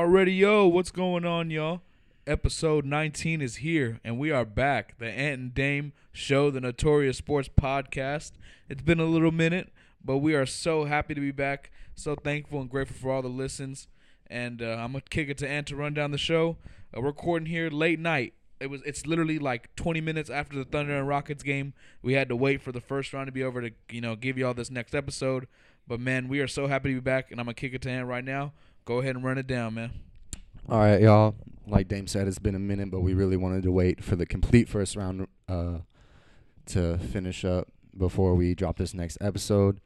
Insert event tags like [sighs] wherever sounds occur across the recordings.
Already, yo, what's going on, y'all? Episode 19 is here, and we are back. The Ant and Dame Show, the Notorious Sports Podcast. It's been a little minute, but we are so happy to be back. So thankful and grateful for all the listens. And uh, I'm gonna kick it to Ant to run down the show. Uh, recording here late night. It was. It's literally like 20 minutes after the Thunder and Rockets game. We had to wait for the first round to be over to you know give you all this next episode. But man, we are so happy to be back, and I'm gonna kick it to Ant right now. Go ahead and run it down, man. All right, y'all. Like Dame said, it's been a minute, but we really wanted to wait for the complete first round uh, to finish up before we drop this next episode.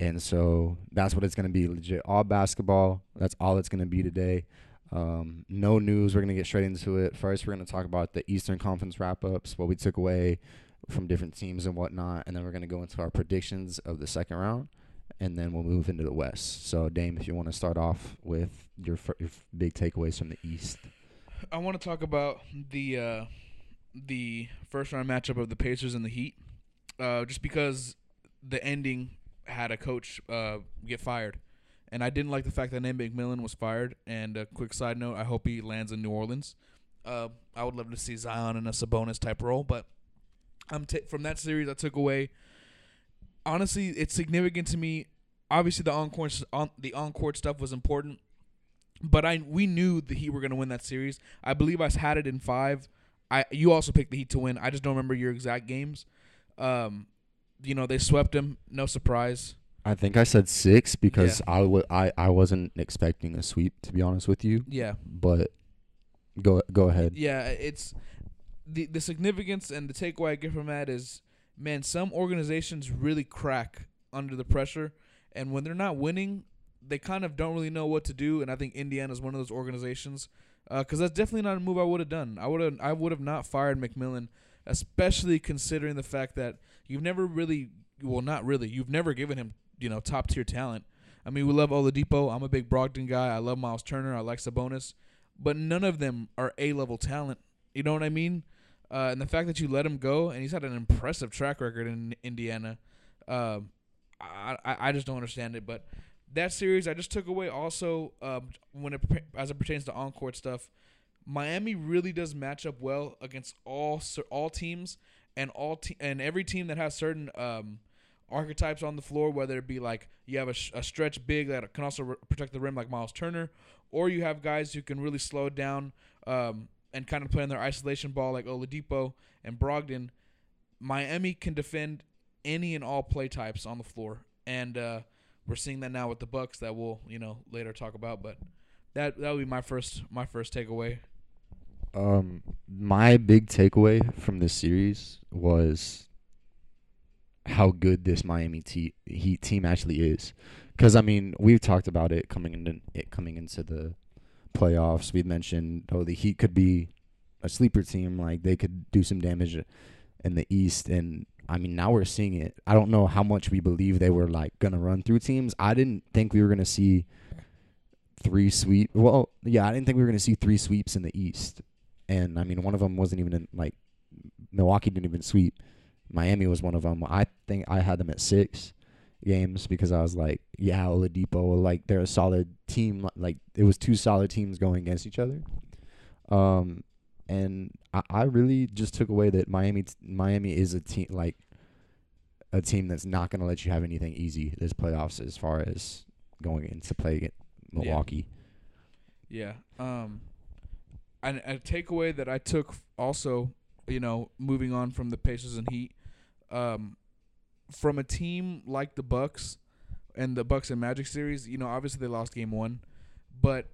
And so that's what it's going to be legit all basketball. That's all it's going to be today. Um, no news. We're going to get straight into it. First, we're going to talk about the Eastern Conference wrap ups, what we took away from different teams and whatnot. And then we're going to go into our predictions of the second round and then we'll move into the West. So, Dame, if you want to start off with your, fir- your big takeaways from the East. I want to talk about the uh, the first round matchup of the Pacers and the Heat, uh, just because the ending had a coach uh, get fired, and I didn't like the fact that Nate McMillan was fired. And a quick side note: I hope he lands in New Orleans. Uh, I would love to see Zion in a Sabonis type role, but I'm ta- from that series I took away. Honestly, it's significant to me. Obviously, the encore on the encore stuff was important but I we knew the Heat were going to win that series. I believe I had it in five. I you also picked the Heat to win. I just don't remember your exact games. Um, you know they swept them. No surprise. I think I said six because I w- I, I wasn't expecting a sweep, to be honest with you. Yeah, But go go ahead. yeah. It's the the significance and the takeaway I get from that is, man, some organizations really crack under the pressure, and when they're not winning, they kind of don't really know what to do. And I think Indiana is one of those organizations uh, because that's definitely not a move I would have done. I would have I would have not fired McMillan, especially considering the fact that you've never really well not really you've never given him you know top tier talent. I mean we love Oladipo. I'm a big Brogdon guy. I love Miles Turner. I like Sabonis, but none of them are A level talent. You know what I mean? Uh, and the fact that you let him go and he's had an impressive track record in Indiana, uh, I, I just don't understand it. But that series I just took away also um, when it as it pertains to on court stuff. Miami really does match up well against all all teams and all te- and every team that has certain um, archetypes on the floor, whether it be like you have a, sh- a stretch big that can also re- protect the rim like Miles Turner, or you have guys who can really slow down um, and kind of playing their isolation ball like Oladipo and Brogdon. Miami can defend any and all play types on the floor, and uh, we're seeing that now with the Bucks that we'll you know later talk about. But that that would be my first my first takeaway. Um, my big takeaway from this series was how good this Miami te- Heat team actually is. Because I mean, we've talked about it coming into it coming into the playoffs. We've mentioned oh the Heat could be a sleeper team, like they could do some damage in the East, and I mean now we're seeing it. I don't know how much we believe they were like gonna run through teams. I didn't think we were gonna see three sweep. Well, yeah, I didn't think we were gonna see three sweeps in the East, and I mean one of them wasn't even in like Milwaukee didn't even sweep. Miami was one of them. I think I had them at six games because I was like, yeah, Oladipo, like they're a solid team. Like it was two solid teams going against each other. Um, and I, I really just took away that Miami Miami is a team like a team that's not going to let you have anything easy this playoffs as far as going into play Milwaukee. Yeah. Um, and a takeaway that I took also, you know, moving on from the Pacers and Heat, um, from a team like the Bucks and the Bucks and Magic series, you know, obviously they lost game one, but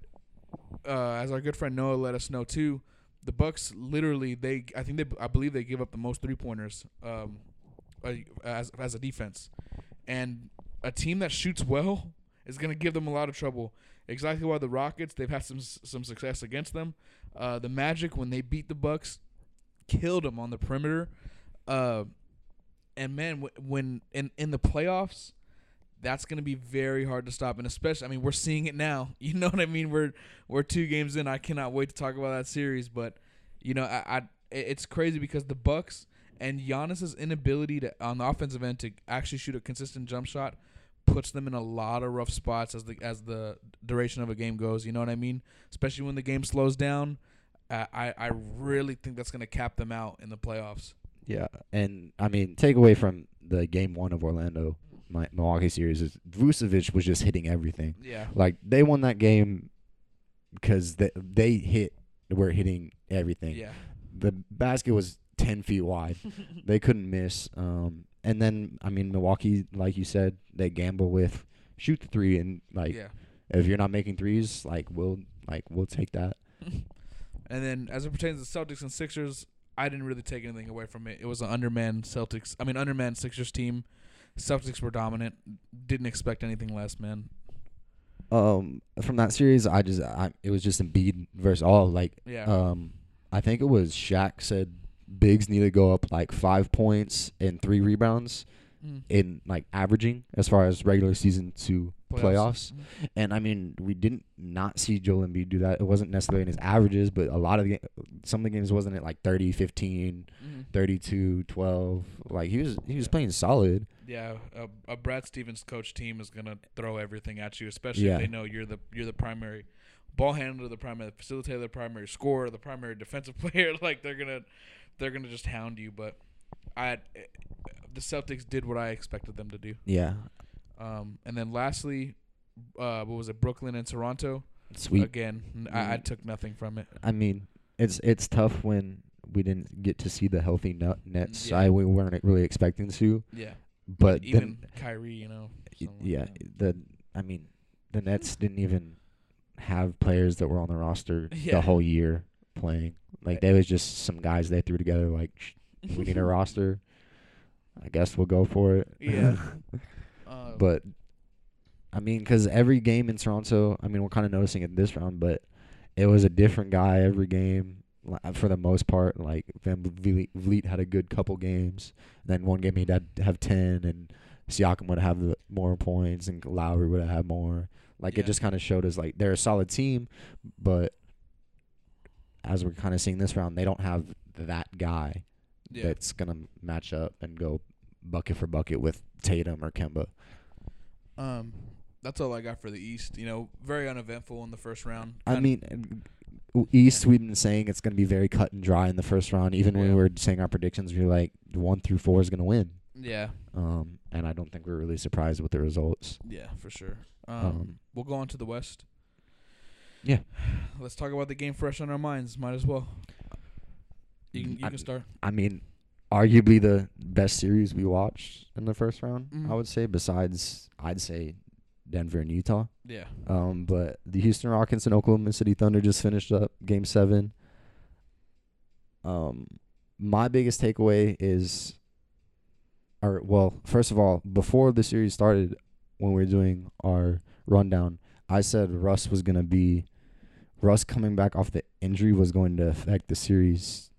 uh, as our good friend Noah let us know too, the Bucks literally they I think they I believe they give up the most three pointers um, as as a defense, and a team that shoots well is going to give them a lot of trouble. Exactly why the Rockets they've had some some success against them. Uh, the Magic when they beat the Bucks, killed them on the perimeter. Uh, and man, when in in the playoffs, that's going to be very hard to stop. And especially, I mean, we're seeing it now. [laughs] You know what I mean? We're we're two games in. I cannot wait to talk about that series. But you know, I, I it's crazy because the Bucks and Giannis's inability to on the offensive end to actually shoot a consistent jump shot puts them in a lot of rough spots as the as the duration of a game goes. You know what I mean? Especially when the game slows down. I I, I really think that's gonna cap them out in the playoffs. Yeah, and I mean, take away from the game one of Orlando, my Milwaukee series is Vucevic was just hitting everything. Yeah. Like they won that game because they they hit were hitting everything. Yeah. The basket was ten feet wide. [laughs] they couldn't miss. Um, and then I mean Milwaukee, like you said, they gamble with shoot the three and like yeah. if you're not making threes, like we'll like we'll take that. [laughs] And then as it pertains to Celtics and Sixers, I didn't really take anything away from it. It was an underman Celtics. I mean underman Sixers team. Celtics were dominant. Didn't expect anything less, man. Um, from that series, I just I it was just Embiid versus all like Yeah. Um, I think it was Shaq said bigs need to go up like five points and three rebounds Mm. in like averaging as far as regular season to playoffs. Mhm. And I mean, we didn't not see Joel Embiid do that. It wasn't necessarily in his averages, but a lot of the some of the games wasn't it like 30, 15, Mhm. 32, 12. Like he was he was playing solid. Yeah, a, a Brad Stevens coach team is gonna throw everything at you, especially Yeah. if they know you're the you're the primary ball handler, the primary facilitator, the primary scorer, the primary defensive [laughs] player. Like they're gonna they're gonna just hound you. But I the Celtics did what I expected them to do. Yeah. Um, and then lastly, uh, what was it? Brooklyn and Toronto. Sweet. Again, I Mm. took nothing from it. I mean, it's it's tough when we didn't get to see the healthy nut nets. Yeah. I we weren't really expecting to, Yeah, but even then Kyrie, you know. Y- something like yeah, the I mean, the Nets didn't even have players that were on the roster [laughs] Yeah. the whole year playing. Like they was just some guys they threw together. Like we need a [laughs] roster. I guess we'll go for it. Yeah. [laughs] Um, but I mean, because every game in Toronto, I mean, we're kind of noticing it this round, but it was a different guy every game for the most part. Like Van Vliet, Vleet had a good couple games. Then one game he'd had- have ten, and Siakam would have the more points, and Lowry would have more. Like Yeah. it just kind of showed us like they're a solid team, but as we're kind of seeing this round, they don't have that guy yeah. that's gonna match up and go bucket for bucket with Tatum or Kemba. Um, that's all I got for the East. You know, very uneventful in the first round. I mean, East, we've been saying it's going to be very cut and dry in the first round. Even when we were saying our predictions, we were like one through four is going to win. yeah, Um, and I don't think we're really surprised with the results. yeah, for sure. Um, Um, we'll go on to the West. Yeah. Let's talk about the game fresh on our minds. Might as well. You can, you I- can start. I mean, arguably the best series we watched in the first round, Mhm. I would say, besides, I'd say, Denver and Utah. Yeah. Um, but the Houston Rockets and Oklahoma City Thunder just finished up game seven. Um, my biggest takeaway is, or well, first of all, before the series started, when we were doing our rundown, I said Russ was gonna be, Russ coming back off the injury was going to affect the series,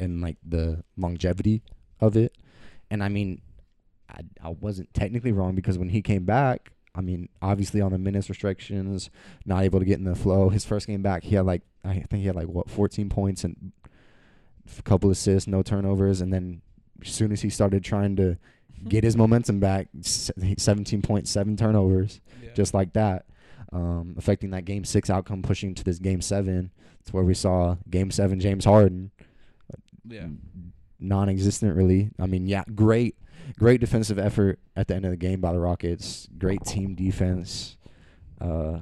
and like the longevity of it, and I mean, I I wasn't technically wrong because when he came back, I mean, obviously on the minutes restrictions, not able to get in the flow. His first game back, he had like I think he had like what 14 points and a couple assists, no turnovers, and then as soon as he started trying to [laughs] get his momentum back, se- 17.7 turnovers, Yeah. just like that, um, affecting that game six outcome, pushing to this game seven. It's where we saw game seven James Harden yeah. non-existent really. I mean, yeah, great, great defensive effort at the end of the game by the Rockets. Great team defense. Uh,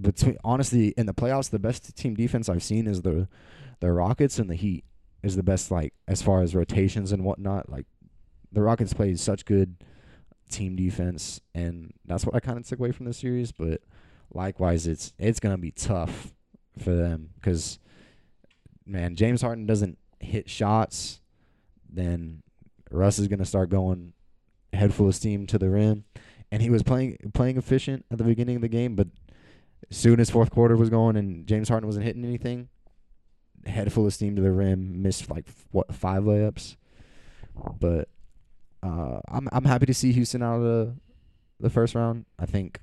between honestly, in the playoffs, the best team defense I've seen is the the Rockets and the Heat is the best. Like as far as rotations and whatnot, like the Rockets played such good team defense, and that's what I kind of took away from the series. But likewise, it's it's gonna be tough for them because man, James Harden doesn't hit shots, then Russ is gonna start going head full of steam to the rim. And he was playing playing efficient at the beginning of the game, but as soon as fourth quarter was going and James Harden wasn't hitting anything, head full of steam to the rim, missed like what five layups. But uh, I'm I'm happy to see Houston out of the the first round. I think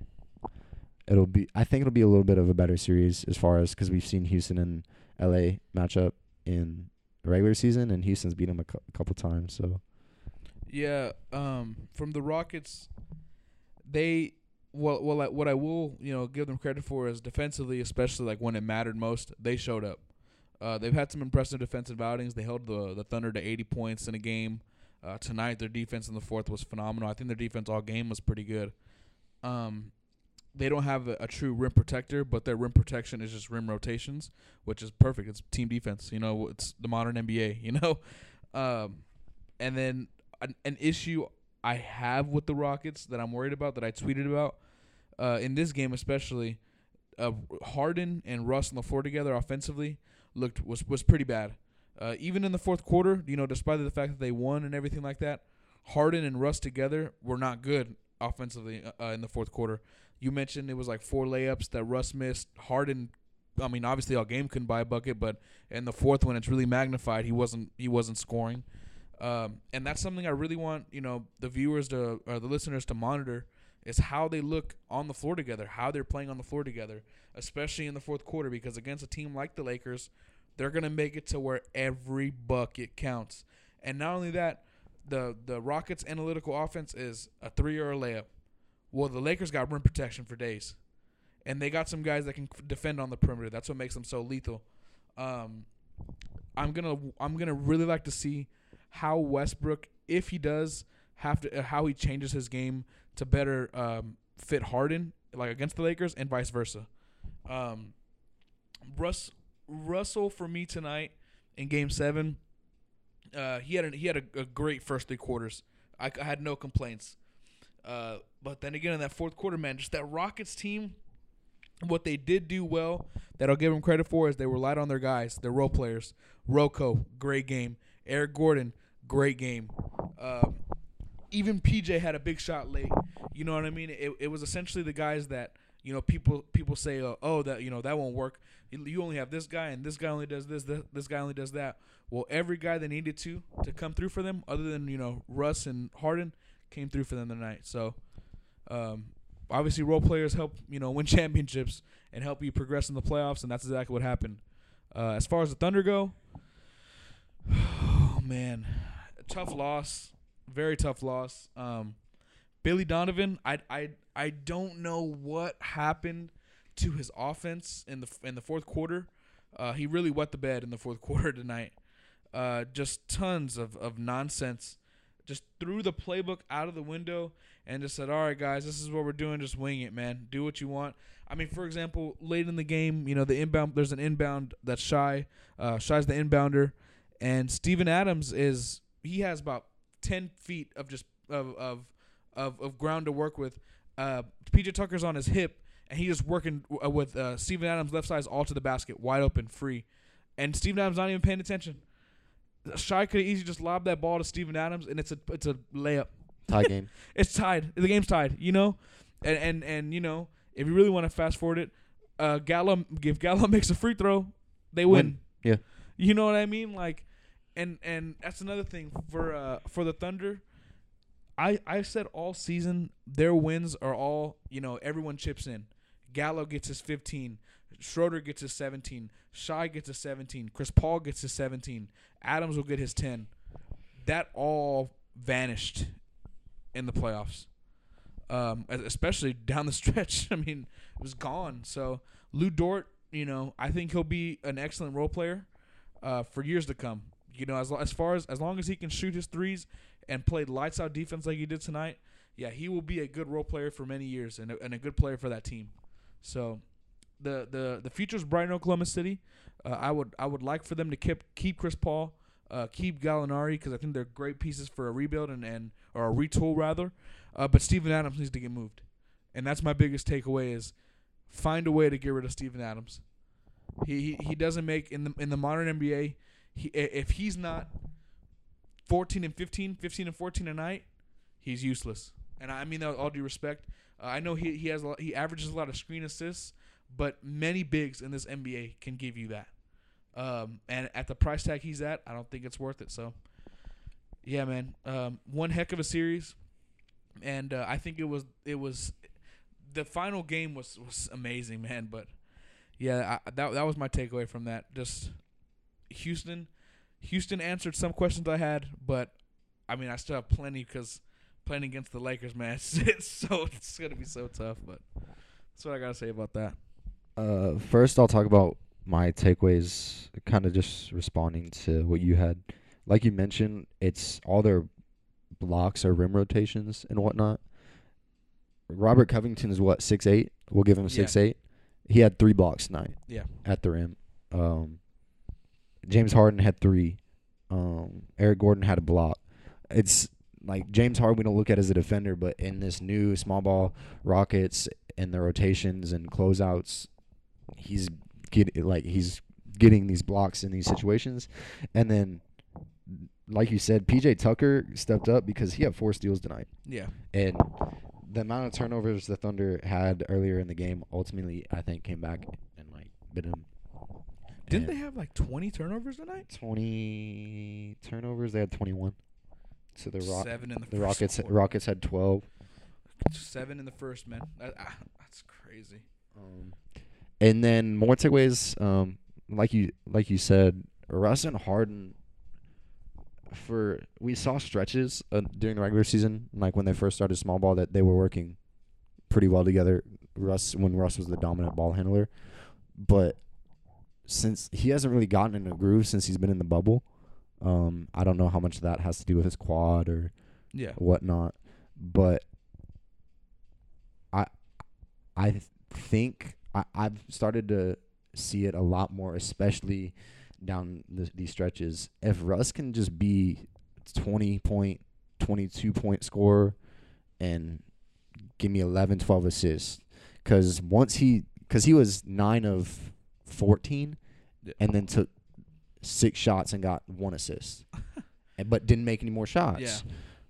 it'll be I think it'll be a little bit of a better series as far as because we've seen Houston and LA match up in regular season, and Houston's beat them a cou- couple times. So Yeah, um, from the Rockets, they well, well, what I will you know give them credit for is defensively, especially like when it mattered most, they showed up. Uh, they've had some impressive defensive outings. They held the the Thunder to 80 points in a game. Uh, tonight, their defense in the fourth was phenomenal. I think their defense all game was pretty good. Um, they don't have a, a true rim protector, but their rim protection is just rim rotations, which is perfect. It's team defense. You know, it's the modern NBA. [laughs] You know, um, and then an, an issue I have with the Rockets that I'm worried about that I tweeted about uh, in this game especially, uh, Harden and Russ on the floor together offensively looked was was pretty bad. Uh, even in the fourth quarter, you know, despite the fact that they won and everything like that, Harden and Russ together were not good offensively uh, uh, in the fourth quarter. You mentioned it was like four layups that Russ missed. Harden, I mean, obviously all game couldn't buy a bucket, but in the fourth one, it's really magnified. He wasn't he wasn't scoring, um, and that's something I really want you know the viewers to or the listeners to monitor is how they look on the floor together, how they're playing on the floor together, especially in the fourth quarter, because against a team like the Lakers, they're gonna make it to where every bucket counts. And not only that, the the Rockets' analytical offense is a three or a layup. Well, the Lakers got rim protection for days, and they got some guys that can defend on the perimeter. That's what makes them so lethal. Um, I'm gonna I'm gonna really like to see how Westbrook, if he does have to, uh, how he changes his game to better um, fit Harden, like against the Lakers, and vice versa. Um, Russ Russell for me tonight in Game Seven. Uh, he had a, he had a, a great first three quarters. I, I had no complaints. Uh, but then again, in that fourth quarter, man, just that Rockets team, what they did do well that I'll give them credit for is they relied on their guys, their role players. RoCo, great game. Eric Gordon, great game. Um, even PJ had a big shot late. You know what I mean? It, it was essentially the guys that you know people people say, oh, oh that you know that won't work. You- You only have this guy, and this guy only does this. This, this guy only does that. Well, every guy that needed to to come through for them, other than you know Russ and Harden, came through for them tonight. So, um, obviously, role players help you know [laughs] win championships and help you progress in the playoffs, and that's exactly what happened. Uh, as far as the Thunder go, [sighs] oh man, tough loss, very tough loss. Um, Billy Donovan, I I I don't know what happened to his offense in the in the fourth quarter. Uh, he really wet the bed in the fourth [laughs] quarter tonight. Uh, just tons of, of nonsense. Just threw the playbook out of the window and just said, "All right, guys, this is what we're doing. Just wing it, man. Do what you want." I mean, for example, late in the game, you know, the inbound. There's an inbound that's Shai. Uh, Shai's the inbounder, and Steven Adams is he has about ten feet of just of of of, of ground to work with. Uh, PJ Tucker's on his hip, and he's just working uh, with uh, Steven Adams left side all to the basket, wide open, free, and Steven Adams not even paying attention. Shai could easily just lob that ball to Steven Adams, and it's a it's a layup. Tie [laughs] game. It's tied. The game's tied. You know, and and and you know, if you really want to fast forward it, uh, Gallo if Gallo [laughs] makes a free throw, they win. Win. Yeah. You know what I mean? Like, and and that's another thing for uh for the Thunder. I I said all season their wins are all you know everyone chips in. Gallo gets his 15. Schroeder gets his 17. Shai gets his 17. Chris Paul gets his 17. Adams will get his 10. That all vanished in the playoffs, um, especially down the [laughs] stretch. I mean, it was gone. So Lu Dort, you know, I think he'll be an excellent role player uh, for years to come. You know, as as far as as long as he can shoot his threes and play lights out defense like he did tonight, yeah, he will be a good role player for many years and a, and a good player for that team. So the the the future's bright in Oklahoma City. Uh, I would I would like for them to keep keep Chris Paul, uh, keep Gallinari because I think they're great pieces for a rebuild and, and or a retool rather. Uh, but Steven Adams needs to get moved, and that's my biggest takeaway is find a way to get rid of Steven Adams. He he, he doesn't make in the in the modern NBA. He, if he's not 14 and 15, 15 and 14 a night, he's useless. And I mean that with all due respect. Uh, I know he he has a lot, he averages a lot of screen assists, but many bigs in this NBA can give you that. Um, and at the price tag he's at, I don't think it's worth it. So, yeah, man, um, one heck of a series, and uh, I think it was it was the final game was was amazing, man. But yeah, I, that that was my takeaway from that. Just Houston, Houston answered some questions I had, but I mean I still have plenty because playing against the Lakers, man. [laughs] It's, it's so it's gonna be so tough, but that's what I gotta say about that. Uh, first, I'll talk about my takeaways, kind of just responding to what you had. Like you mentioned, it's all their blocks or rim rotations and whatnot. Robert Covington is what six eight. We'll give him Yeah. six eight. He had three blocks tonight. Yeah. at the rim. Um, James Harden had three. Um, Eric Gordon had a block. It's like James Harden we don't look at as a defender, but in this new small ball Rockets and the rotations and closeouts, he's get like he's getting these blocks in these situations, and then. Like you said, PJ Tucker stepped up because he had four steals tonight. Yeah, And the amount of turnovers the Thunder had earlier in the game ultimately, I think, came back and like bit him. didn't And they have like 20 turnovers tonight? Twenty turnovers. They had twenty-one. So the Rock, Seven in the, the Rockets, quarter. Rockets had twelve. Seven in the first, man. That, ah, that's crazy. Um, and then more takeaways. Um, like you, like you said, Russ and Harden. For we saw stretches uh, during the regular season, like when they first started small ball, that they were working pretty well together. Russ, when Russ was the dominant ball handler, but since he hasn't really gotten in a groove since he's been in the bubble, um, I don't know how much that has to do with his quad or Yeah, whatnot. But I I think I, I've started to see it a lot more, especially down the, these stretches. If Russ can just be twenty point, twenty two point scorer, and give me 11, 12 assists, because once he because he was nine of fourteen, Yeah. and then took six shots and got one assist, and, [laughs] but didn't make any more shots. yeah,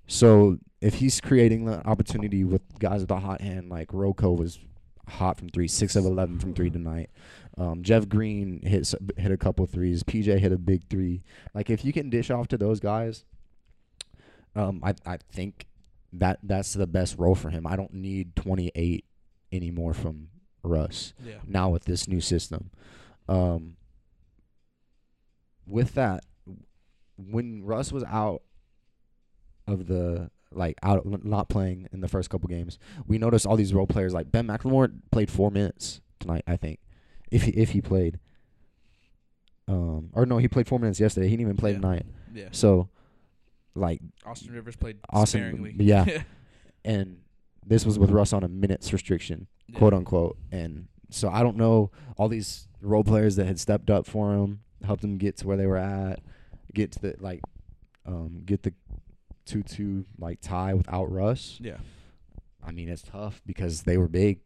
So if he's creating the opportunity with guys with a hot hand, like RoCo was hot from three, six of eleven from three tonight. Um, Jeff Green hit hit a couple threes. PJ hit a big three. Like if you can dish off to those guys, um, I I think that that's the best role for him. I don't need twenty eight anymore from Russ yeah, now with this new system. Um, with that, when Russ was out of the like out not playing in the first couple games, we noticed all these role players like Ben McLemore played four minutes tonight. I think if he if he played, um, or no, he played four minutes yesterday. He didn't even play Yeah. tonight. yeah. So, like, Austin Rivers played Austin- sparingly. yeah. [laughs] and this was with Russ on a minutes restriction Yeah. quote unquote. And so I don't know all these role players that had stepped up for him, helped him get to where they were at, get to the like, um, get the two two like tie without Russ. Yeah, I mean it's tough because they were big,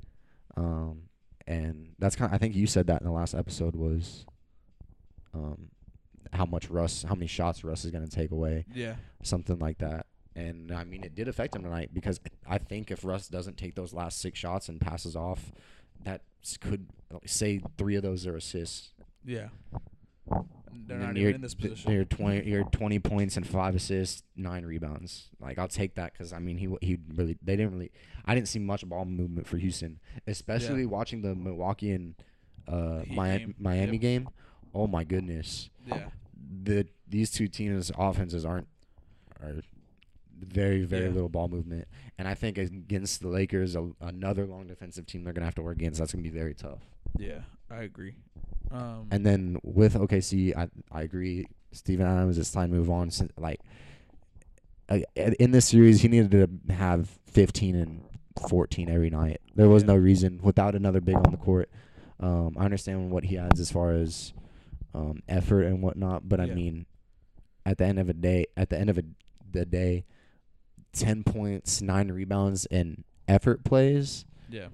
um, and that's kind. of I think you said that in the last episode was, um, how much Russ, how many shots Russ is gonna take away yeah, something like that. And I mean, it did affect him tonight because I think if Russ doesn't take those last six shots and passes off, that could say three of those are assists. yeah. They're not even in this position. You're twenty. You're twenty points and five assists, nine rebounds. Like I'll take that because I mean he he really they didn't really. I didn't see much ball movement for Houston, especially watching the Milwaukee and uh, Miami, game. Miami Yep. game. Oh my goodness, Yeah, the these two teams' offenses aren't are very very Yeah. little ball movement, and I think against the Lakers, a, another long defensive team they're gonna have to work against. That's gonna be very tough. yeah. I agree. Um, And then with OKC, I I agree. Steven Adams, it's time to move on. Like uh, in this series, he needed to have 15 and 14 every night. There was Yeah. no reason without another big on the court. Um, I understand what he adds as far as um, effort and whatnot, but I mean, at the end of a day, at the end of a, the day, 10 points, nine rebounds, and effort plays yeah,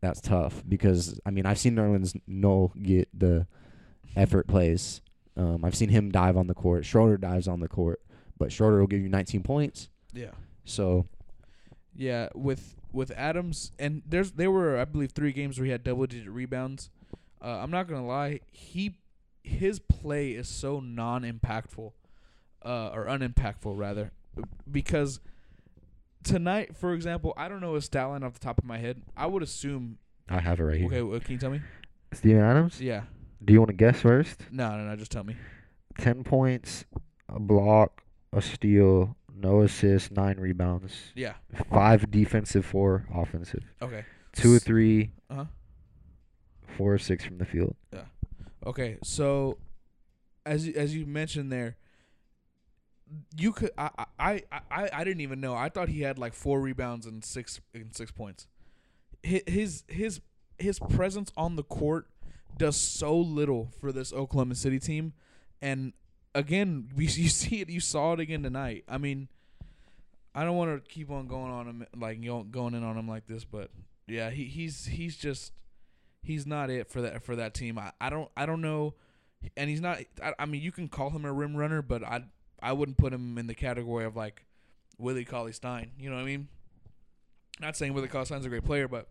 that's tough because I mean I've seen Nerlens Noel get the effort plays. Um, I've seen him dive on the court. Schroeder dives on the court, but Schroeder will give you 19 points. yeah. So Yeah, with with Adams and there's there were I believe three games where he had double digit rebounds. Uh, I'm not gonna lie, he his play is so non impactful, uh, or unimpactful rather, because tonight, for example, I don't know his stat line off the top of my head. I would assume. I have it right here. Okay, well, can you tell me? Steven Adams. Yeah. Do you want to guess first? No, no, no. Just tell me. 10 points, a block, a steal, no assists, nine rebounds, Yeah. five defensive, four offensive, Okay. two or three, Uh-huh. four or six from the field. Yeah. Okay. So, as you, as you mentioned there, you could I, I I I didn't even know. I thought he had like four rebounds and six and six points. Hi- His his his presence on the court does so little for this Oklahoma City team, and again, we [laughs] you see it. You saw it again tonight. I mean, I don't want to keep on going on him like going in on him like this, but yeah, he he's he's just he's not it for that for that team. I, I don't I don't know, and he's not. I, I mean, you can call him a rim runner, but I I wouldn't put him in the category of like Willie Cauley Stein. You know what I mean? Not saying Willie Cauley Stein's a great player, but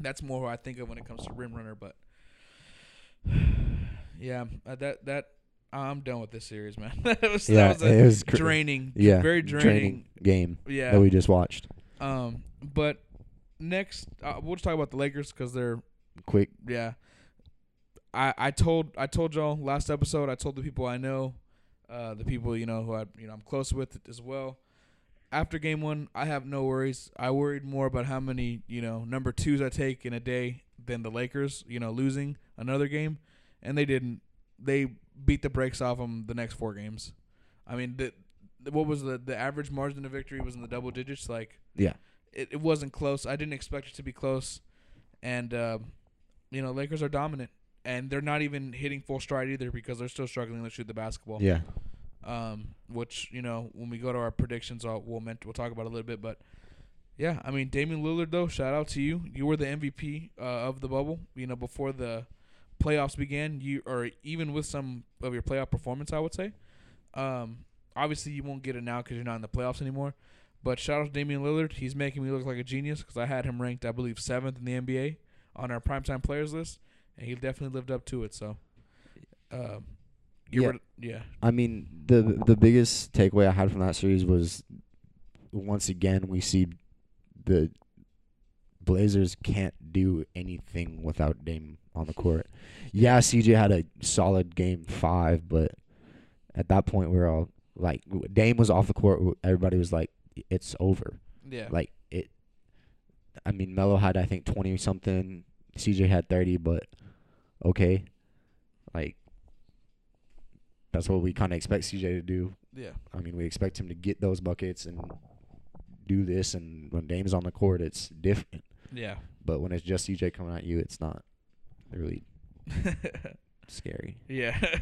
that's more who I think of when it comes to rim runner. But [sighs] yeah, uh, that that I'm done with this series, man. [laughs] that was Yeah, that was a it was cr- draining. Yeah, very draining. game Yeah. that we just watched. Um, but next, uh, we'll just talk about the Lakers because they're Quick, yeah. I I told I told y'all last episode. I told the people I know, uh, the people you know who I you know I'm close with as well. After game one, I have no worries. I worried more about how many you know number twos I take in a day than the Lakers. You know, losing another game, and they didn't. They beat the brakes off them the next four games. I mean, the, the what was the the average margin of victory was in the double digits. Like yeah, it, it wasn't close. I didn't expect it to be close, and uh, you know Lakers are dominant, and they're not even hitting full stride either because they're still struggling to shoot the basketball. yeah, Um, which you know when we go to our predictions, I'll, we'll meant we'll talk about a little bit, but yeah, I mean Damian Lillard though, shout out to you. You were the MVP uh, of the bubble. You know before the playoffs began, you or even with some of your playoff performance, I would say. Um, obviously you won't get it now because you're not in the playoffs anymore. But shout out to Damian Lillard. He's making me look like a genius because I had him ranked, I believe, seventh in the NBA on our primetime players list, and he definitely lived up to it. So, um, you Yeah. were, yeah, I mean, the the biggest takeaway I had from that series was once again we see the Blazers can't do anything without Dame on the court. Yeah, CJ had a solid game five, but at that point we are all like, Dame was off the court. Everybody was like, it's over. yeah, Like it. I mean, Melo had I think twenty something. CJ had thirty, but okay, like that's what we kind of expect CJ to do. yeah, I mean, we expect him to get those buckets and do this, and when Dame's on the court, it's different. yeah. But when it's just CJ coming at you, it's not really [laughs] scary. yeah. [laughs]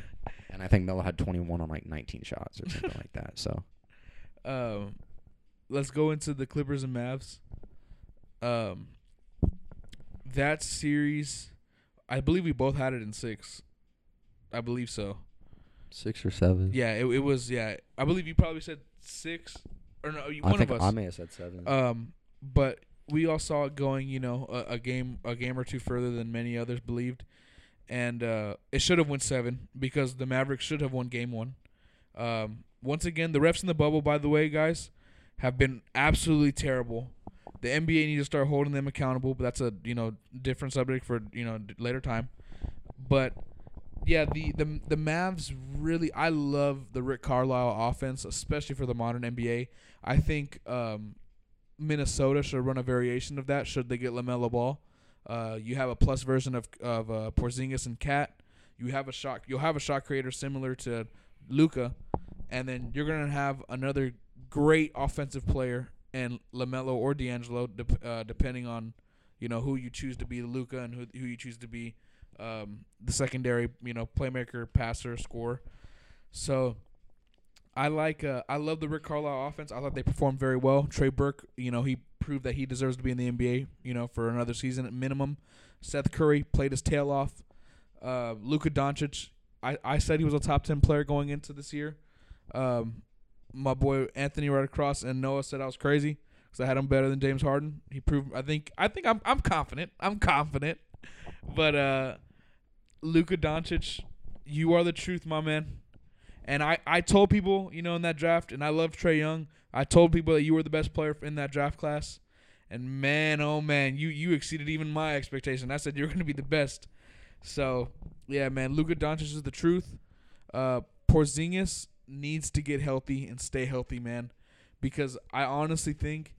And I think Melo had twenty one on like nineteen shots or something like that. So um, let's go into the Clippers and Mavs. Um, that series, I believe we both had it in six. I believe so. six or seven. Yeah, it, it was. Yeah, I believe you probably said six, or no, you- one of us. I may have said seven. Um, but we all saw it going, you know, a, a game, a game or two further than many others believed, and uh, it should have went seven because the Mavericks should have won game one. Um, once again, the refs in the bubble, by the way, guys, have been absolutely terrible. The NBA needs to start holding them accountable, but that's a you know different subject for you know later time. But yeah, the the the Mavs really, I love the Rick Carlisle offense, especially for the modern NBA. I think um, Minnesota should run a variation of that. Should they get Lamelo Ball? Uh, you have a plus version of of uh, Porzingis and KAT. You have a shot. You'll have a shot creator similar to Luka, and then you're gonna have another great offensive player and Lamelo or D'Angelo, dep- uh, depending on you know who you choose to be the Luka and who who you choose to be um, the secondary you know playmaker, passer, scorer. So I like uh, I love the Rick Carlisle offense. I thought they performed very well. Trey Burke, you know, he proved that he deserves to be in the NBA, you know, for another season at minimum. Seth Curry played his tail off. Uh, Luka Doncic, I, I said he was a top ten player going into this year. Um, my boy Anthony right across and Noah said I was crazy because I had him better than James Harden. He proved. I think. I think I'm. I'm confident. I'm confident. But uh, Luka Doncic, you are the truth, my man. And I, I told people, you know, in that draft, and I love Trae Young. I told people that you were the best player in that draft class. And man, oh man, you you exceeded even my expectation. I said you're going to be the best. So yeah, man, Luka Doncic is the truth. Uh, Porzingis needs to get healthy and stay healthy, man. because I honestly think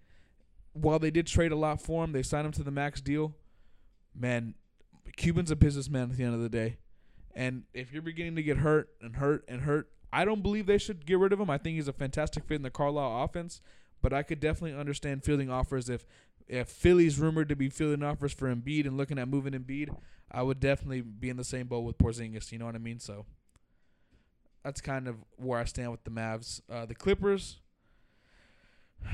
while they did trade a lot for him, they signed him to the max deal. Man, Cuban's a businessman at the end of the day. And if you're beginning to get hurt and hurt and hurt, I don't believe they should get rid of him. I think he's a fantastic fit in the Carlisle offense, but I could definitely understand fielding offers if if Philly's rumored to be fielding offers for Embiid and looking at moving Embiid, I would definitely be in the same boat with Porzingis. You know what I mean? So that's kind of where I stand with the Mavs. Uh, the Clippers. [sighs]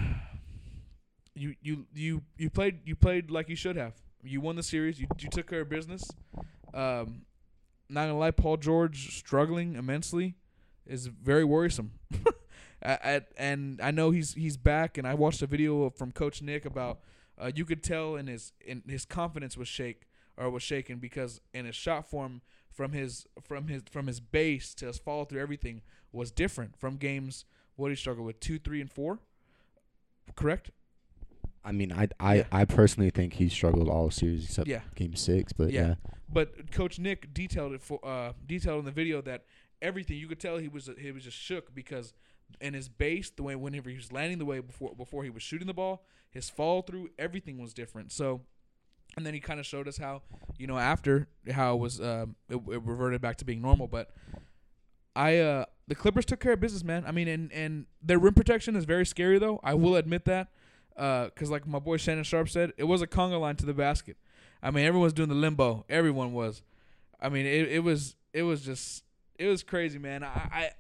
You you you you played you played like you should have. You won the series. You you took care of business. Um, not gonna lie, Paul George struggling immensely is very worrisome. [laughs] I, and I know he's he's back, and I watched a video from Coach Nick about uh, you could tell in his in his confidence was shake or was shaken because in his shot form from his from his from his base to his follow through everything was different from games what he struggled with two three and four correct I mean, I I, Yeah. I personally think he struggled all series except yeah game six, but Yeah. yeah. But Coach Nick detailed it for uh detailed in the video that everything you could tell he was he was just shook because in his base the way whenever he was landing the way before before he was shooting the ball his fall through everything was different so and then he kind of showed us how you know after how it was um it, it reverted back to being normal but I uh the Clippers took care of business man I mean and and their rim protection is very scary though I will admit that uh cuz like my boy Shannon Sharpe said it was a conga line to the basket I mean, everyone's doing the limbo. Everyone was. I mean, it, it was it was just it was crazy, man. I I,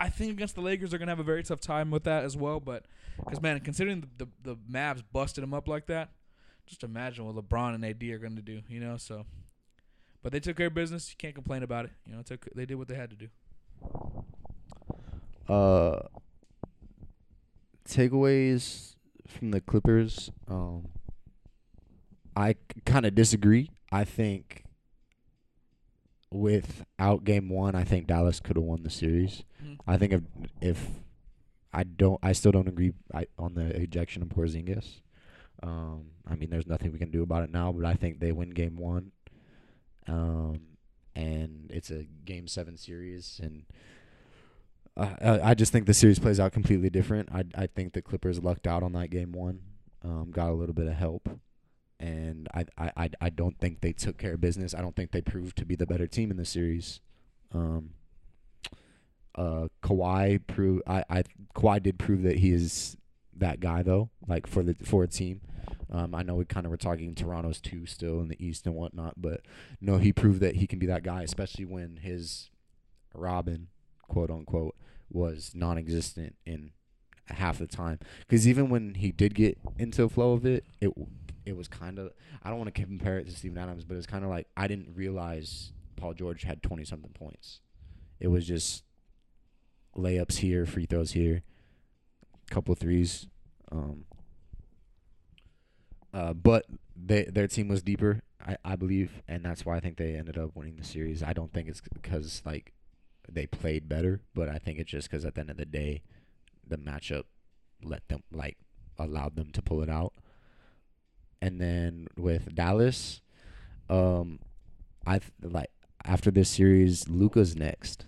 I think against the Lakers they're gonna have a very tough time with that as well. But because man, considering the, the the Mavs busted them up like that, just imagine what LeBron and AD are gonna do. You know, so. But they took care of business. You can't complain about it. You know, took they did what they had to do. Uh, takeaways from the Clippers. Um, I kind of disagree. I think without game one, I think Dallas could have won the series. Mhm. I think if if I don't, I still don't agree I, on the ejection of Porzingis. Um, I mean, there's nothing we can do about it now, but I think they win game one. Um, and it's a game seven series, and I I just think the series plays out completely different. I I think the Clippers lucked out on that game one, um, got a little bit of help, and I I I, don't think they took care of business. I don't think they proved to be the better team in the series. Um, uh, Kawhi prove I I Kawhi did prove that he is that guy though, like for the for a team. Um, I know we kind of were talking Toronto's two still in the East and whatnot, but no, he proved that he can be that guy, especially when his Robin, quote unquote, was non-existent in half the time. Because even when he did get into the flow of it, it it was kind of I don't want to compare it to Steven Adams, but it was kind of like I didn't realize Paul George had twenty something points. It was just layups here, free throws here, couple threes. Um, uh, but they their team was deeper, I, I believe, and that's why I think they ended up winning the series. I don't think it's because like they played better, but I think it's just because at the end of the day, the matchup let them like allowed them to pull it out. And then with Dallas, um, I like after this series, Luka's next,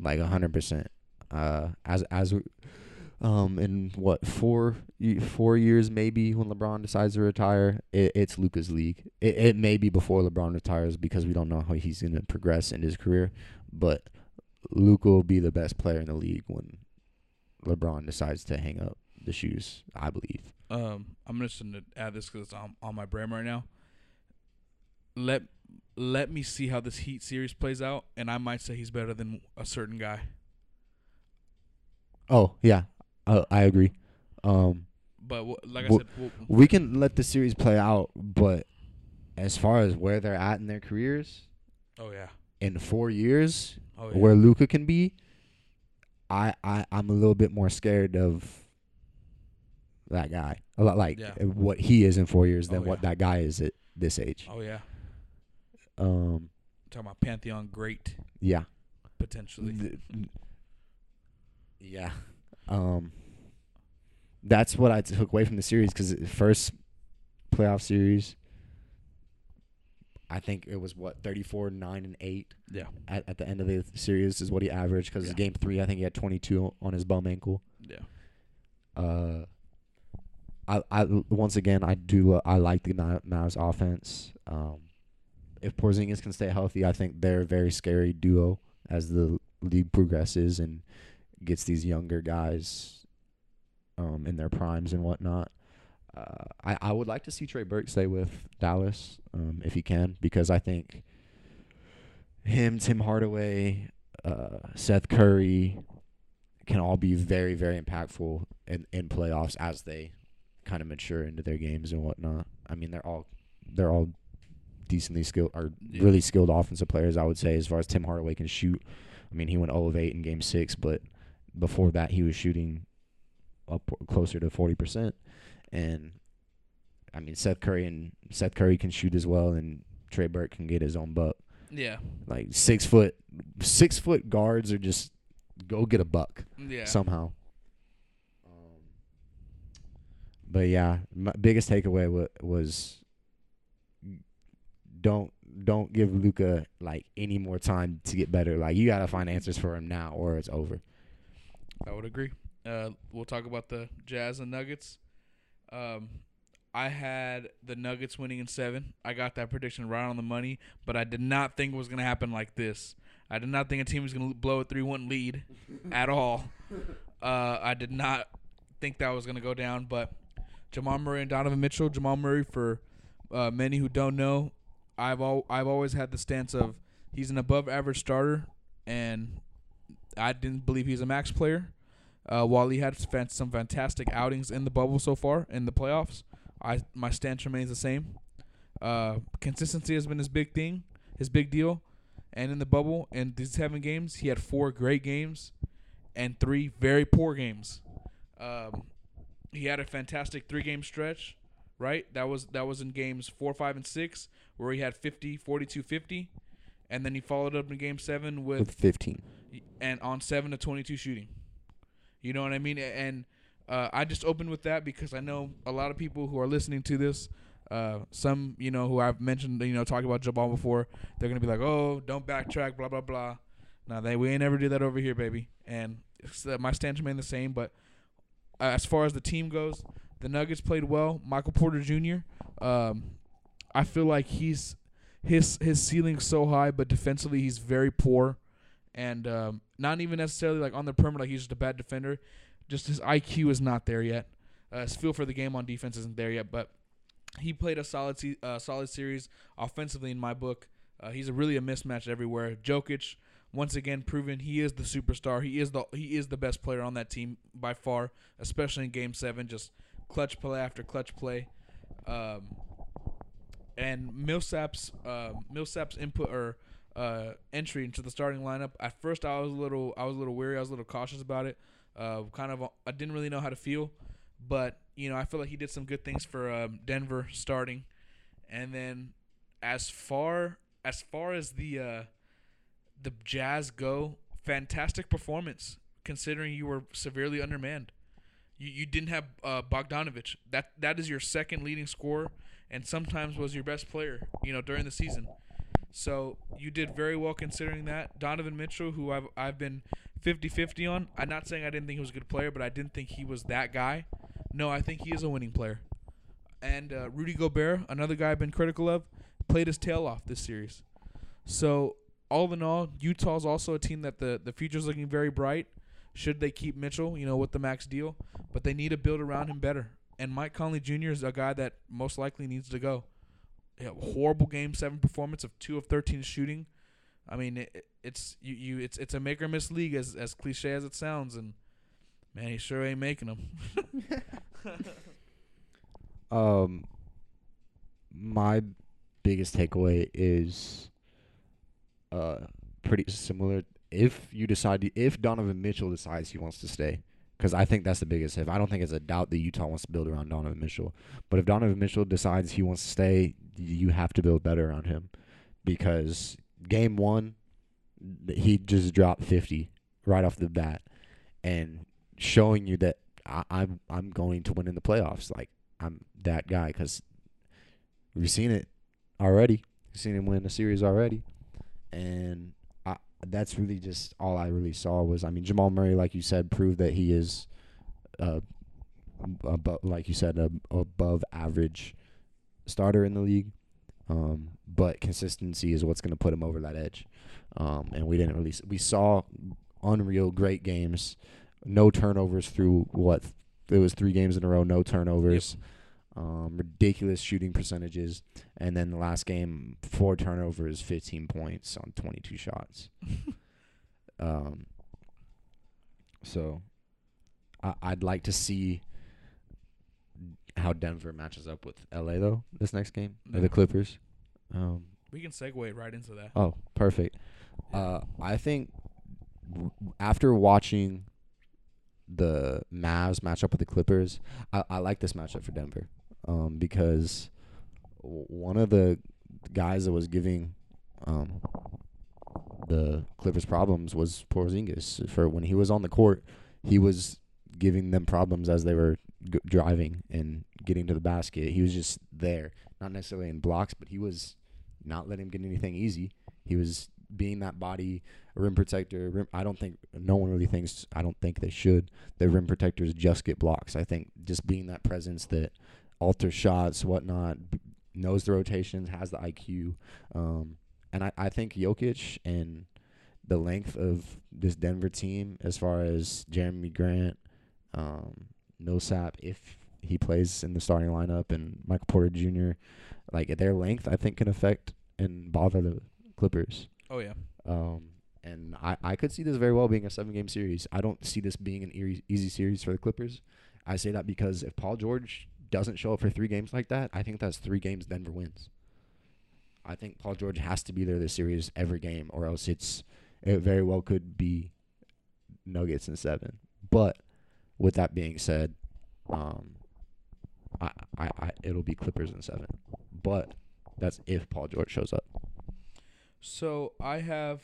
like hundred percent. Uh, as as um in what four four years maybe when LeBron decides to retire, it, it's Luka's league. It it may be before LeBron retires because we don't know how he's gonna progress in his career, but Luca will be the best player in the league when LeBron decides to hang up the shoes. I believe. Um, I'm just gonna add this because it's on, on my brain right now. Let let me see how this Heat series plays out, and I might say he's better than a certain guy. Oh yeah, uh, I agree. Um, But wh- like I said, w- we can let the series play out, but as far as where they're at in their careers oh yeah, in four years, oh yeah. where Luka can be, I, I I'm a little bit more scared of that guy. A lot like Yeah. what he is in four years than Oh, what that guy is at this age. oh yeah. Um, talking about Pantheon great yeah, potentially. Th- yeah. Um, that's what I took away from the series because first playoff series. I think it was what 34, 9, and 8 yeah, at, at the end of the series is what he averaged because Yeah. game three, I think he had 22 on his bum ankle. yeah. Uh, I, I once again I do I like the Ma- Mavs offense. Um, if Porzingis can stay healthy, I think they're a very scary duo as the league progresses and gets these younger guys um, in their primes and whatnot. Uh, I, I would like to see Trey Burke stay with Dallas um, if he can because I think him, Tim Hardaway, uh, Seth Curry can all be very, very impactful in, in playoffs as they kind of mature into their games and whatnot. I mean, they're all they're all decently skilled or Yeah. really skilled offensive players. I would say as far as Tim Hardaway can shoot. I mean, he went 0 of 8 in Game Six, but before that, he was shooting up closer to 40 percent. And I mean, Seth Curry and Seth Curry can shoot as well, and Trey Burke can get his own buck. Yeah. Like six foot, six foot guards are just go get a buck Yeah. somehow. Um, but yeah, my biggest takeaway wa- was don't don't give Luka like any more time to get better. Like you gotta find answers for him now, or it's over. I would agree. Uh, we'll talk about the Jazz and Nuggets. Um, I had the Nuggets winning in seven. I got that prediction right on the money, but I did not think it was going to happen like this. I did not think a team was going to blow a 3 1 lead [laughs] at all. Uh, I did not think that was going to go down, but Jamal Murray and Donovan Mitchell. Jamal Murray, for uh, many who don't know, I've al- I've always had the stance of he's an above average starter, and I didn't believe he's a max player. Uh, while he had some fantastic outings in the bubble so far in the playoffs, I my stance remains the same. Uh, consistency has been his big thing, his big deal, and in the bubble in these seven games, he had four great games and three very poor games. Um, he had a fantastic three game stretch, right? That was that was in games 4, 5 and 6 where he had 50, 42, 50 and then he followed up in game 7 with With fifteen, and on 7 to 22 shooting. You know what I mean? And uh, I just opened with that because I know a lot of people who are listening to this, uh, some, you know, who I've mentioned, you know, talking about Jamal before, they're to be like, oh, don't backtrack, blah, blah, blah. Now, they, we ain't never do that over here, baby. And uh, my stance remain the same. But uh, as far as the team goes, the Nuggets played well. Michael Porter Jr., um, I feel like he's his his ceiling's so high, but defensively he's very poor and um, not even necessarily like on the perimeter, like he's just a bad defender. Just his IQ is not there yet. Uh, his feel for the game on defense isn't there yet, but he played a solid se- uh, solid series offensively in my book. Uh, he's a really a mismatch everywhere. Jokic once again proven he is the superstar. He is the he is the best player on that team by far, especially in Game Seven. Just clutch play after clutch play. Um, and Millsap's uh, Millsap's input or uh, entry into the starting lineup. At first, I was a little, I was a little weary. I was a little cautious about it. Uh, kind of, I didn't really know how to feel, but you know, I feel like he did some good things for um, Denver starting. And then, as far as far as the uh, the Jazz go, fantastic performance considering you were severely undermanned. You you didn't have uh, Bogdanovich. That that is your second leading scorer, and sometimes was your best player. You know during the season. So you did very well considering that. Donovan Mitchell, who I've I've been 50-50 on. I'm not saying I didn't think he was a good player, but I didn't think he was that guy. No, I think he is a winning player. And uh, Rudy Gobert, another guy I've been critical of, played his tail off this series. So all in all, Utah's also a team that the the future's looking very bright. Should they keep Mitchell, you know, with the max deal, but they need to build around him better. And Mike Conley Jr. is a guy that most likely needs to go. Horrible game seven performance of two of thirteen shooting. I mean, it, it's you, you it's it's a make or miss league as as cliche as it sounds, and man, he sure ain't making them. [laughs] Um, my biggest takeaway is uh pretty similar. If you decide, if Donovan Mitchell decides he wants to stay, because I think that's the biggest if. I don't think it's a doubt that Utah wants to build around Donovan Mitchell. But if Donovan Mitchell decides he wants to stay, you have to build better around him, because game one, he just dropped fifty right off the bat, and showing you that I, I'm I'm going to win in the playoffs. Like I'm that guy because we've seen it already. We've seen him win the series already, and I, that's really just all I really saw was. I mean, Jamal Murray, like you said, proved that he is uh, above, like you said, above average starter in the league. Um, but consistency is what's going to put him over that edge. Um, and we didn't really. We saw unreal great games, no turnovers through what it was three games in a row, no turnovers. Um, ridiculous shooting percentages, and then the last game, four turnovers, fifteen points on twenty-two shots. [laughs] um, so, I, I'd like to see how Denver matches up with LA though this next game or the Clippers. Um, We can segue right into that. oh, perfect. Uh, I think w- after watching the Mavs match up with the Clippers, I, I like this matchup for Denver um, because w- one of the guys that was giving um, the Clippers problems was Porzingis. For when he was on the court, he was giving them problems as they were g- driving and getting to the basket. He was just there, not necessarily in blocks, but he was not letting him get anything easy. He was being that body rim protector. Rim, I don't think no one really thinks. I don't think they should. The rim protectors just get blocks. I think just being that presence that alters shots, whatnot, knows the rotations, has the IQ, um, and I, I think Jokic and the length of this Denver team, as far as Jerami Grant, um, Millsap, if he plays in the starting lineup, and Michael Porter Jr., like their length, I think can affect and bother the Clippers. Oh yeah. Um, and I, I could see this very well being a seven game series. I don't see this being an easy, easy series for the Clippers. I say that because if Paul George doesn't show up for three games like that, I think that's three games Denver wins. I think Paul George has to be there this series every game, or else it's it very well could be Nuggets in seven. But with that being said, um, I, I, I it'll be Clippers in seven. But that's if Paul George shows up. So I have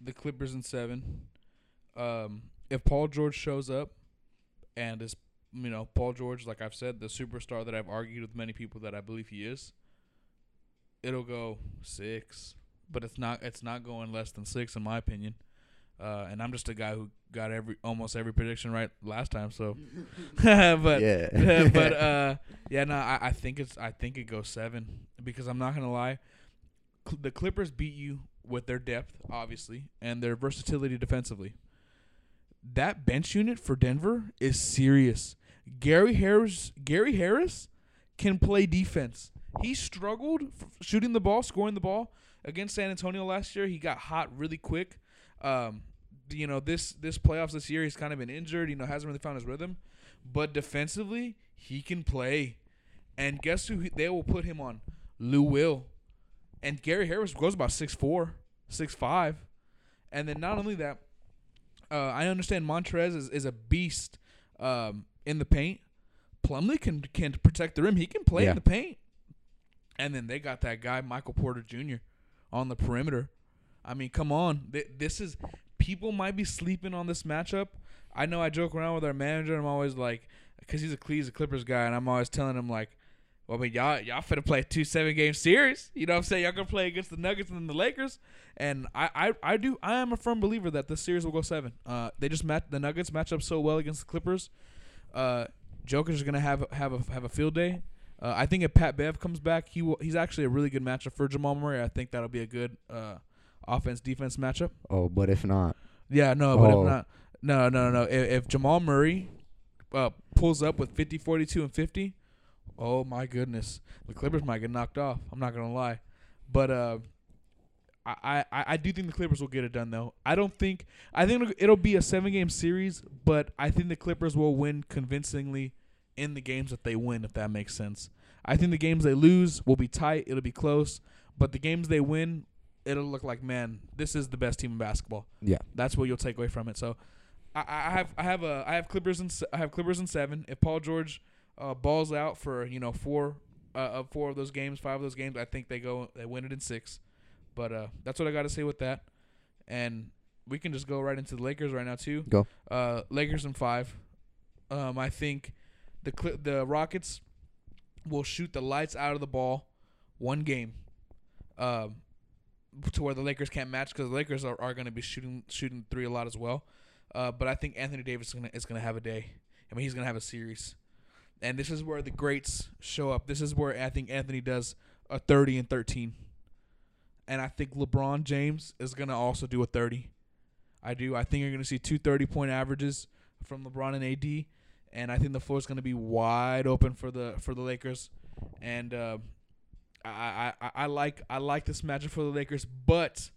the Clippers in seven. Um, if Paul George shows up, and is you know Paul George, like I've said, the superstar that I've argued with many people that I believe he is, it'll go six. But it's not. It's not going less than six in my opinion. Uh, and I'm just a guy who got every almost every prediction right last time. So, [laughs] [laughs] but yeah. [laughs] but uh, yeah, no, I, I think it's I think it goes seven because I'm not gonna lie, Cl- the Clippers beat you with their depth, obviously, and their versatility defensively. That bench unit for Denver is serious. Gary Harris, Gary Harris, can play defense. He struggled f- shooting the ball, scoring the ball against San Antonio last year. He got hot really quick. Um, you know this this playoffs this year, he's kind of been injured. You know, hasn't really found his rhythm. But defensively, he can play. And guess who he, they will put him on? Lou Will. And Gary Harris goes about 6'4", 6'5". And then not only that, uh, I understand Montrezl is, is a beast um, in the paint. Plumlee can can protect the rim. He can play Yeah. in the paint. And then they got that guy Michael Porter Jr. on the perimeter. I mean, come on. This is people might be sleeping on this matchup. I know I joke around with our manager. I'm always like, because he's a he's a Clippers guy, and I'm always telling him like, well, I mean, y'all y'all finna play two seven game series. You know what I'm saying? Y'all gonna play against the Nuggets and the Lakers. And I, I, I do I am a firm believer that this series will go seven. Uh, they just match the Nuggets match up so well against the Clippers. Uh, Joker's gonna have have a have a field day. Uh, I think if Pat Bev comes back, he will. He's actually a really good matchup for Jamal Murray. I think that'll be a good uh, offense defense matchup. oh, but if not, Yeah, no, but Oh. if not, no, no, no. If, if Jamal Murray uh, pulls up with 50, 42, and 50, oh my goodness. The Clippers might get knocked off. I'm not going to lie. But uh, I, I, I do think the Clippers will get it done, though. I don't think, I think it'll- it'll be a seven game series, but I think the Clippers will win convincingly in the games that they win, if that makes sense. I think the games they lose will be tight, it'll be close, but the games they win, it'll look like, man, this is the best team in basketball yeah, that's what you'll take away from it. So, I, I have I have a I have Clippers and I have Clippers in seven. If Paul George uh, balls out for you know four uh, of four of those games, five of those games, I think they go they win it in six. But uh, that's what I got to say with that. And we can just go right into the Lakers right now too. Go. Uh, Lakers in five. Um, I think the Cl- the Rockets will shoot the lights out of the ball one game. Um, to where the Lakers can't match because the Lakers are, are going to be shooting shooting three a lot as well. Uh, but I think Anthony Davis is is gonna have a day. I mean, he's gonna have a series. and this is where the greats show up. This is where I think Anthony does a 30 and 13. And I think LeBron James is going to also do a 30. I do. I think you're going to see two 30 point averages from LeBron and AD, and I think the floor is going to be wide open for the for the Lakers. And uh, I, I I like I like this matchup for the Lakers, but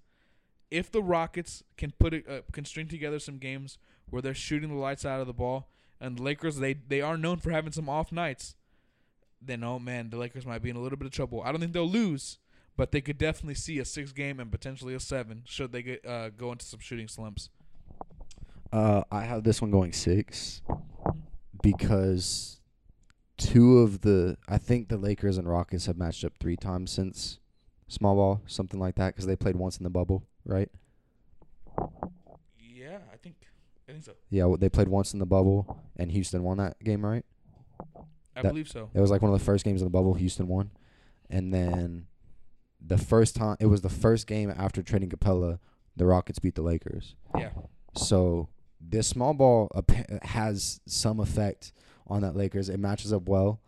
if the Rockets can put uh, can string together some games where they're shooting the lights out of the ball, and the Lakers they they are known for having some off nights, then oh man, the Lakers might be in a little bit of trouble. I don't think they'll lose, but they could definitely see a six game and potentially a seven should they get uh, go into some shooting slumps. Uh, I have this one going six because two of the I think the Lakers and Rockets have matched up three times since small ball, something like that, because they played once in the bubble, right? Yeah, I think I think so. Yeah, well, they played once in the bubble, and Houston won that game, right? I That- believe so. It was like one of the first games in the bubble. Houston won, and then the first time it was the first game after trading Capella, the Rockets beat the Lakers. Yeah. So this small ball uh, has some effect on that Lakers. It matches up well.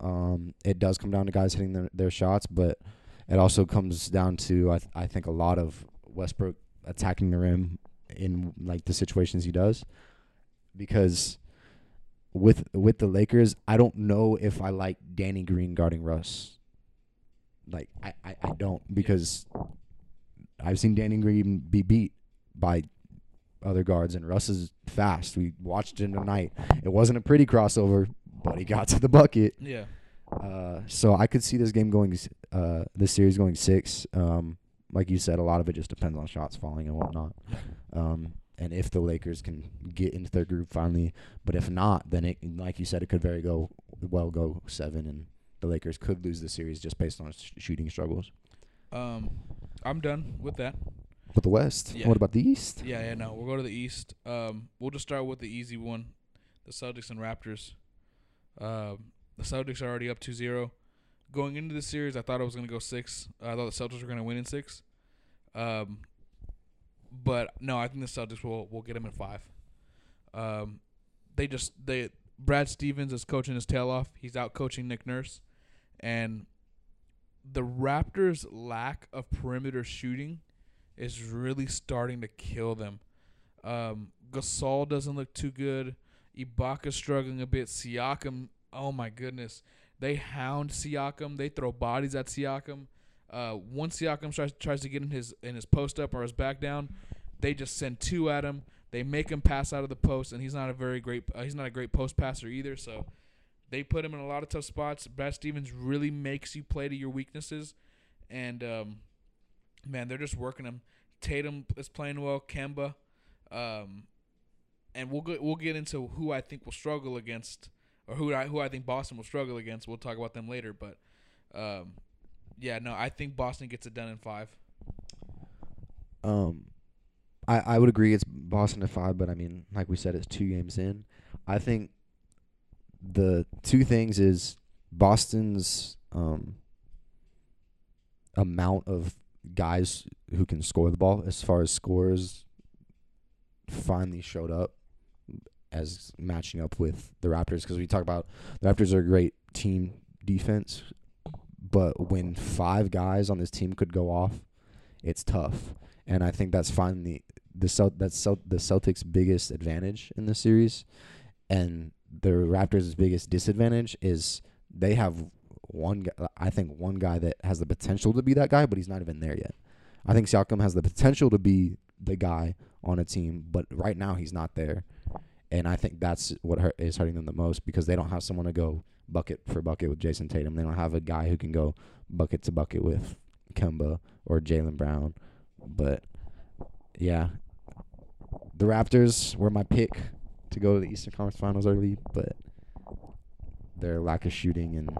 Um, it does come down to guys hitting their, their shots, but it also comes down to I th- I think a lot of Westbrook attacking the rim in like the situations he does, because with with the Lakers, I don't know if I like Danny Green guarding Russ. Like I, I, I don't because I've seen Danny Green be beat by other guards and Russ is fast. We watched him tonight. It wasn't a pretty crossover, but he got to the bucket. Yeah. Uh, so I could see this game going, uh, this series going six. Um, like you said, a lot of it just depends on shots falling and whatnot. Um, and if the Lakers can get into their group finally, but if not, then it, like you said, it could very go well go seven, and the Lakers could lose the series just based on sh- shooting struggles. Um, I'm done with that. But the West, Yeah. what about the East? Yeah, yeah, no. We'll go to the East. Um, we'll just start with the easy one, the Celtics and Raptors. Um, the Celtics are already up 2-0. Going into the series, I thought it was gonna go six. I thought the Celtics were gonna win in six. Um, but no, I think the Celtics will will get them in five. Um, they just they Brad Stevens is coaching his tail off. He's out coaching Nick Nurse, and the Raptors' lack of perimeter shooting is really starting to kill them. Um, Gasol doesn't look too good. Ibaka struggling a bit. Siakam, oh my goodness, they hound Siakam. They throw bodies at Siakam. Uh, once Siakam tries tries to get in his in his post up or his back down, they just send two at him. They make him pass out of the post, and he's not a very great uh, he's not a great post passer either. So they put him in a lot of tough spots. Brad Stevens really makes you play to your weaknesses, and um, man, they're just working him. Tatum is playing well. Kemba, um, and we'll get we'll get into who I think will struggle against, or who I who I think Boston will struggle against. We'll talk about them later, but um, yeah, no, I think Boston gets it done in five. Um, I I would agree it's Boston to five, but I mean, like we said, it's two games in. I think the two things is Boston's um amount of guys who can score the ball. As far as scores finally showed up as matching up with the Raptors because we talk about the Raptors are a great team defense, but when five guys on this team could go off, it's tough. And I think that's finally the Celt- that's Celt- the Celtics' biggest advantage in this series, and the Raptors' biggest disadvantage is they have one. gu- I think one guy that has the potential to be that guy, but he's not even there yet. I think Siakam has the potential to be the guy on a team, but right now he's not there, and I think that's what hurt, is hurting them the most because they don't have someone to go bucket for bucket with Jayson Tatum. They don't have a guy who can go bucket to bucket with Kemba or Jaylen Brown. But yeah, the Raptors were my pick to go to the Eastern Conference Finals early, but their lack of shooting and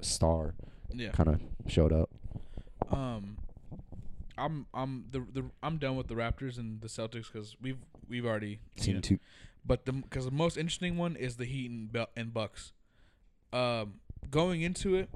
star Yeah. kind of showed up. Um, I'm I'm the the I'm done with the Raptors and the Celtics because we've we've already seen two. But the because the most interesting one is the Heat and, Bel- and Bucks. Um, going into it,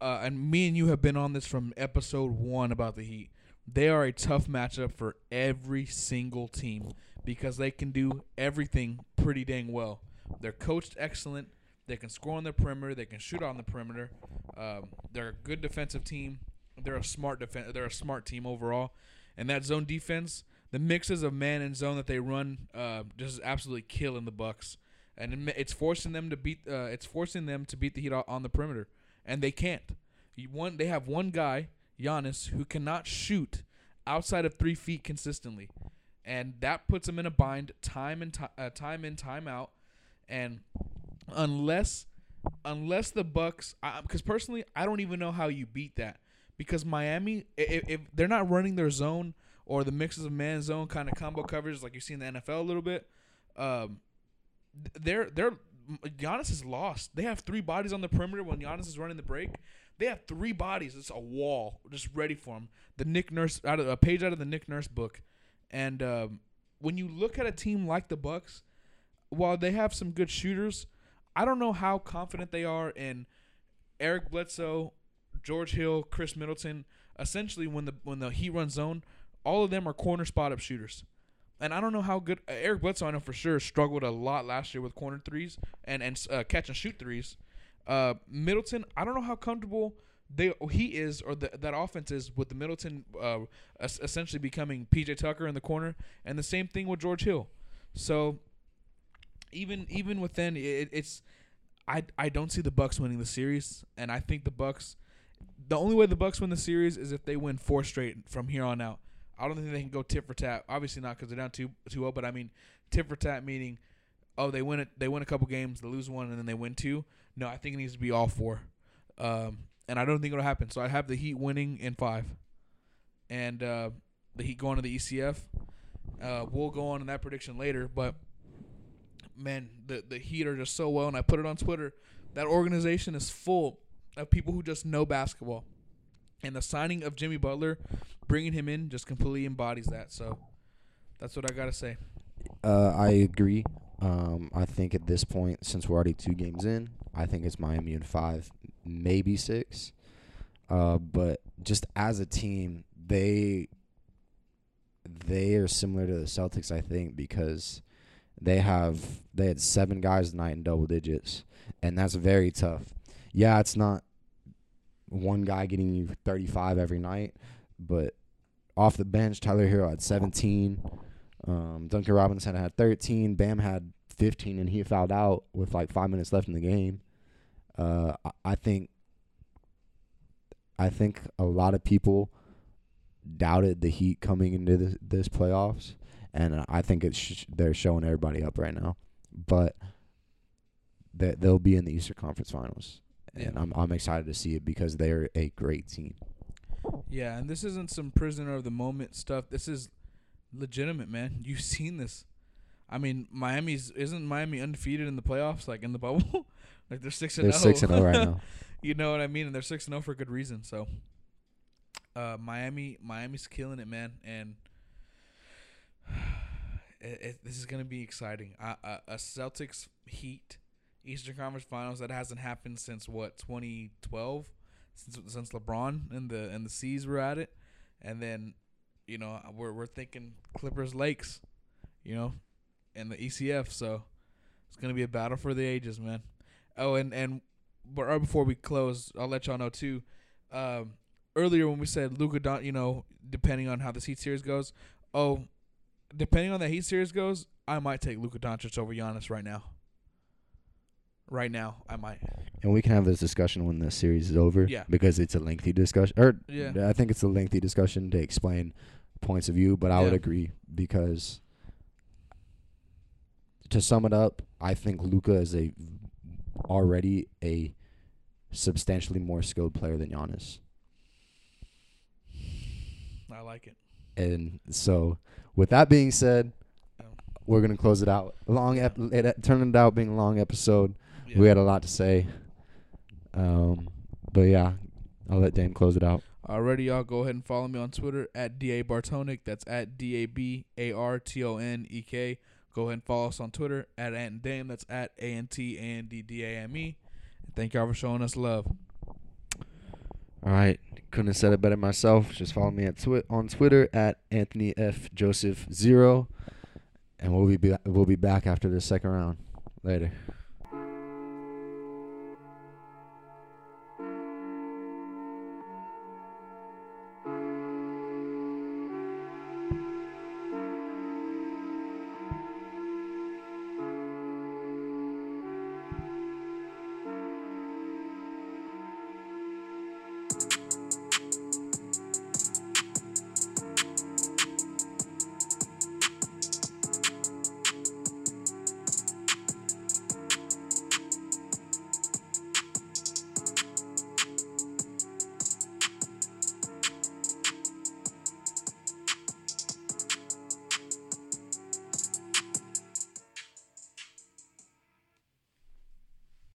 uh, and me and you have been on this from episode one about the Heat. They are a tough matchup for every single team because they can do everything pretty dang well. They're coached excellent. They can score on the perimeter. They can shoot on the perimeter. Um, they're a good defensive team. They're a smart defense. They're a smart team overall. And that zone defense, the mixes of man and zone that they run, uh, just absolutely killing the Bucks. And it's forcing them to beat. Uh, it's forcing them to beat the Heat on the perimeter, and they can't. One, they have one guy, Giannis, who cannot shoot outside of three feet consistently, and that puts them in a bind time and ti uh, time in, time out. And unless unless the Bucks, because personally, I don't even know how you beat that because Miami, if, if they're not running their zone or the mixes of man zone kind of combo coverage like you see in the NFL a little bit, um, they're they're Giannis is lost. They have three bodies on the perimeter when Giannis is running the break. They have three bodies. It's a wall just ready for him. The Nick Nurse out of a page out of the Nick Nurse book, and um, when you look at a team like the Bucks, while they have some good shooters, I don't know how confident they are in Eric Bledsoe, George Hill, Khris Middleton. Essentially, when the when the Heat run zone, all of them are corner spot up shooters. And I don't know how good uh, Eric Bledsoe. I know for sure struggled a lot last year with corner threes and and uh, catch and shoot threes. Uh, Middleton, I don't know how comfortable they he is or the, that offense is with the Middleton uh, essentially becoming PJ Tucker in the corner, and the same thing with George Hill. So even even within it, it's I I don't see the Bucks winning the series, and I think the Bucks. The only way the Bucks win the series is if they win four straight from here on out. I don't think they can go tit for tat. Obviously not because they're down two two zero. But I mean tit for tat meaning, oh they win it they win a couple games, they lose one, and then they win two. No, I think it needs to be all four, um, and I don't think it'll happen. So I have the Heat winning in five, and uh, the Heat going to the ECF. Uh, we'll go on in that prediction later, but man, the the Heat are just so well, and I put it on Twitter. That organization is full of people who just know basketball, and the signing of Jimmy Butler, bringing him in, just completely embodies that. So that's what I gotta say. Uh, I agree. Um, I think at this point, since we're already two games in, I think it's Miami in five, maybe six. Uh, but just as a team, they they are similar to the Celtics, I think, because they have they had seven guys tonight in double digits, and that's very tough. Yeah, it's not one guy getting you 35 every night, but off the bench, Tyler Herro had 17. Um, Duncan Robinson had 13. Bam had 15, and he fouled out with like five minutes left in the game. Uh, I, think, I think a lot of people doubted the Heat coming into this, this playoffs, and I think it's sh- they're showing everybody up right now. But they they'll be in the Eastern Conference Finals, and Yeah. I'm I'm excited to see it because they're a great team. Yeah, and this isn't some prisoner of the moment stuff. This is legitimate, man. [laughs] You've seen this. I mean, Miami's isn't Miami undefeated in the playoffs, like in the [laughs] bubble. like they're six and They're six and zero right [laughs] now. you know what I mean? And they're six and zero for good reason. So, uh, Miami, Miami's killing it, man, and [sighs] it, it, this is gonna be exciting. Uh, a Celtics Heat Eastern Conference Finals that hasn't happened since what 2012, since since LeBron and the and the C's were at it, and then you know we're we're thinking Clippers Lakes, you know, and the ECF. So it's gonna be a battle for the ages, man. Oh, and and but right before we close, I'll let y'all know too. Um, earlier when we said Luka Don, you know, depending on how the Heat series goes, oh, depending on the Heat series goes, I might take Luka Doncic over Giannis right now. Right now, I might. And we can have this discussion when the series is over. Yeah. Because it's a lengthy discussion. Or Yeah. I think it's a lengthy discussion to explain points of view, but I would agree because to sum it up, I think Luka is a already a substantially more skilled player than Giannis. I like it. And so, with that being said, Oh. we're gonna close it out. Long, ep- it turned out being a long episode. Yeah. We had a lot to say. Um, but yeah, I'll let Dame close it out. Already, y'all go ahead and follow me on Twitter at da bartonic. That's at d a b a r t o n e k. Go ahead and follow us on Twitter at Ant and Dame. That's at a n t a n d d a m e. Thank y'all for showing us love. All right, couldn't have said it better myself. Just follow me at twi- on Twitter at Anthony F Joseph zero, and we'll be ba- we'll be back after the second round. Later.